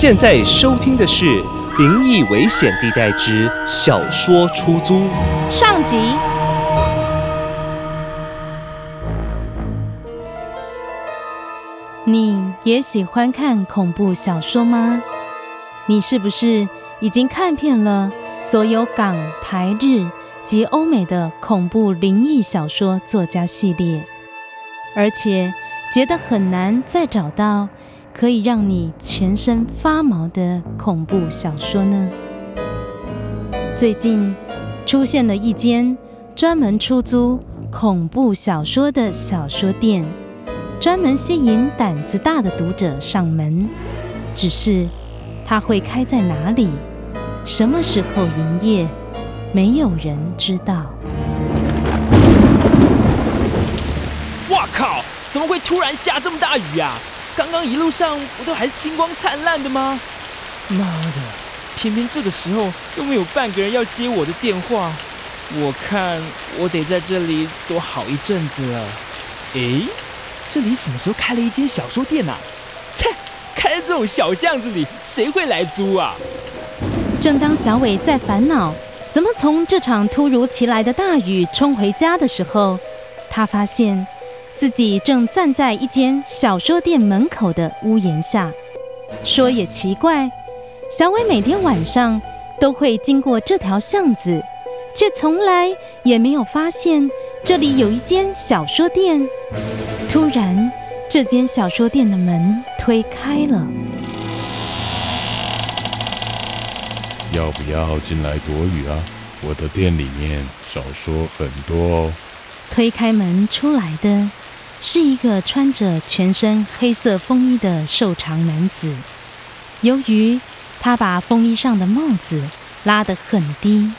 现在收听的是《灵异危险地带之小说出租》上集。你也喜欢看恐怖小说吗？你是不是已经看遍了所有港、台、日及欧美的恐怖灵异小说作家系列，而且觉得很难再找到？可以让你全身发毛的恐怖小说呢？最近出现了一间专门出租恐怖小说的小说店，专门吸引胆子大的读者上门。只是它会开在哪里，什么时候营业，没有人知道。哇靠！怎么会突然下这么大雨啊？刚刚一路上不都还星光灿烂的吗？妈的，偏偏这个时候又没有半个人要接我的电话，我看我得在这里躲好一阵子了。诶，这里什么时候开了一间小说店啊？切，开在这种小巷子里，谁会来租啊？正当小伟在烦恼怎么从这场突如其来的大雨冲回家的时候，他发现。自己正站在一间小说店门口的屋檐下，说也奇怪，小伟每天晚上都会经过这条巷子，却从来也没有发现这里有一间小说店。突然，这间小说店的门推开了，要不要进来躲雨啊？我的店里面小说很多哦。推开门出来的。是一个穿着全身黑色风衣的瘦长男子。由于他把风衣上的帽子拉得很低，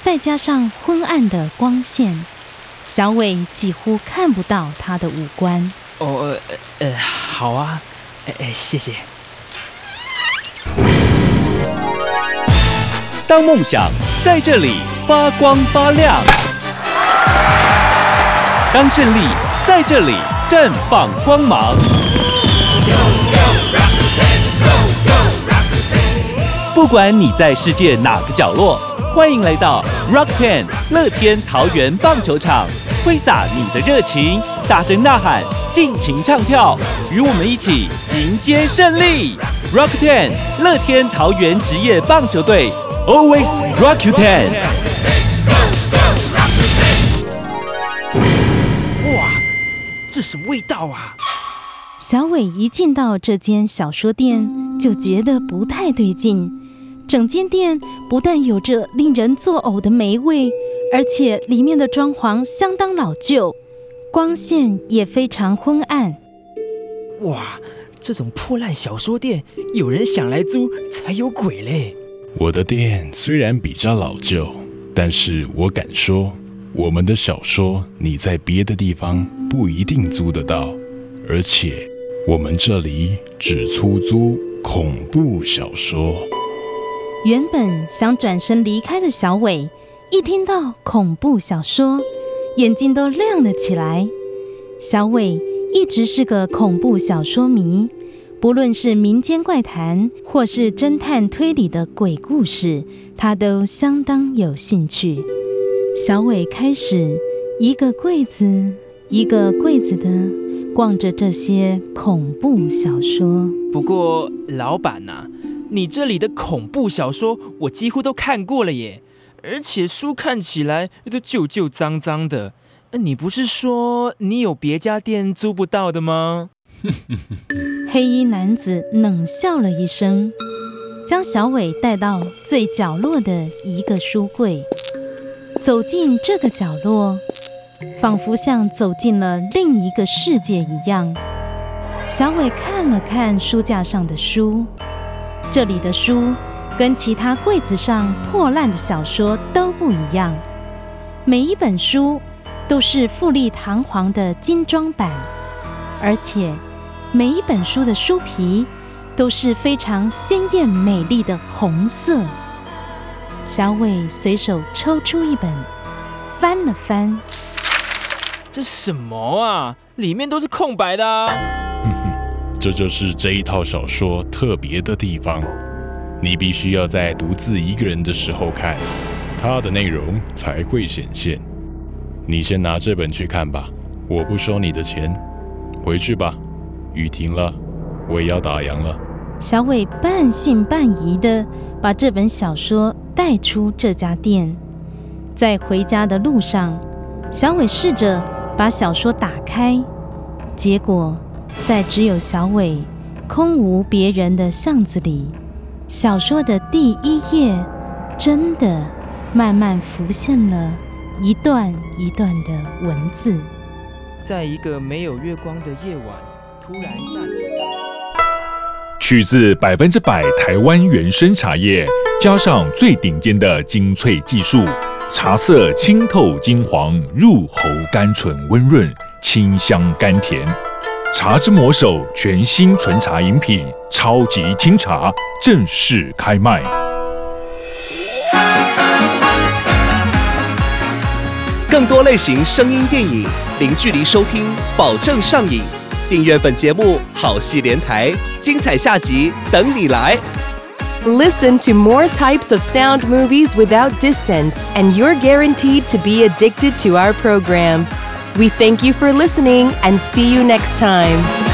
再加上昏暗的光线，小伟几乎看不到他的五官。哦，呃，好啊，哎哎，谢谢。当梦想在这里发光发亮，当胜利。在这里绽放光芒。不管你在世界哪个角落，欢迎来到 Rock Ten 乐天桃园棒球场，挥洒你的热情，大声呐喊，尽情唱跳，与我们一起迎接胜利。Rock Ten 乐天桃园职业棒球队，Always Rock Ten 这什么味道啊！小伟一进到这间小说店，就觉得不太对劲。整间店不但有着令人作呕的霉味，而且里面的装潢相当老旧，光线也非常昏暗。哇，这种破烂小说店，有人想来租才有鬼嘞！我的店虽然比较老旧，但是我敢说。我们的小说，你在别的地方不一定租得到，而且我们这里只出租恐怖小说。原本想转身离开的小伟，一听到恐怖小说，眼睛都亮了起来。小伟一直是个恐怖小说迷，不论是民间怪谈，或是侦探推理的鬼故事，他都相当有兴趣。小伟开始一个柜子一个柜子的逛着这些恐怖小说。不过，老板呐，你这里的恐怖小说我几乎都看过了耶，而且书看起来都旧旧脏脏的。你不是说你有别家店租不到的吗？黑衣男子冷笑了一声，将小伟带到最角落的一个书柜。走进这个角落，仿佛像走进了另一个世界一样。小伟看了看书架上的书，这里的书跟其他柜子上破烂的小说都不一样，每一本书都是富丽堂皇的精装版，而且每一本书的书皮都是非常鲜艳美丽的红色。小伟随手抽出一本，翻了翻，这什么啊？里面都是空白的啊！哼哼，这就是这一套小说特别的地方。你必须要在独自一个人的时候看，它的内容才会显现。你先拿这本去看吧，我不收你的钱。回去吧，雨停了，我也要打烊了。小伟半信半疑的把这本小说带出这家店，在回家的路上，小伟试着把小说打开，结果在只有小伟、空无别人的巷子里，小说的第一页真的慢慢浮现了一段一段的文字。在一个没有月光的夜晚，突然下。取自百分之百台湾原生茶叶，加上最顶尖的精粹技术，茶色清透金黄，入喉甘醇温润，清香甘甜。茶之魔手全新纯茶饮品，超级清茶正式开卖。更多类型声音电影，零距离收听，保证上瘾。订阅本节目，好戏连台，精彩下集等你来。 Listen to more types of sound movies without distance, and you're guaranteed to be addicted to our program. We thank you for listening and see you next time.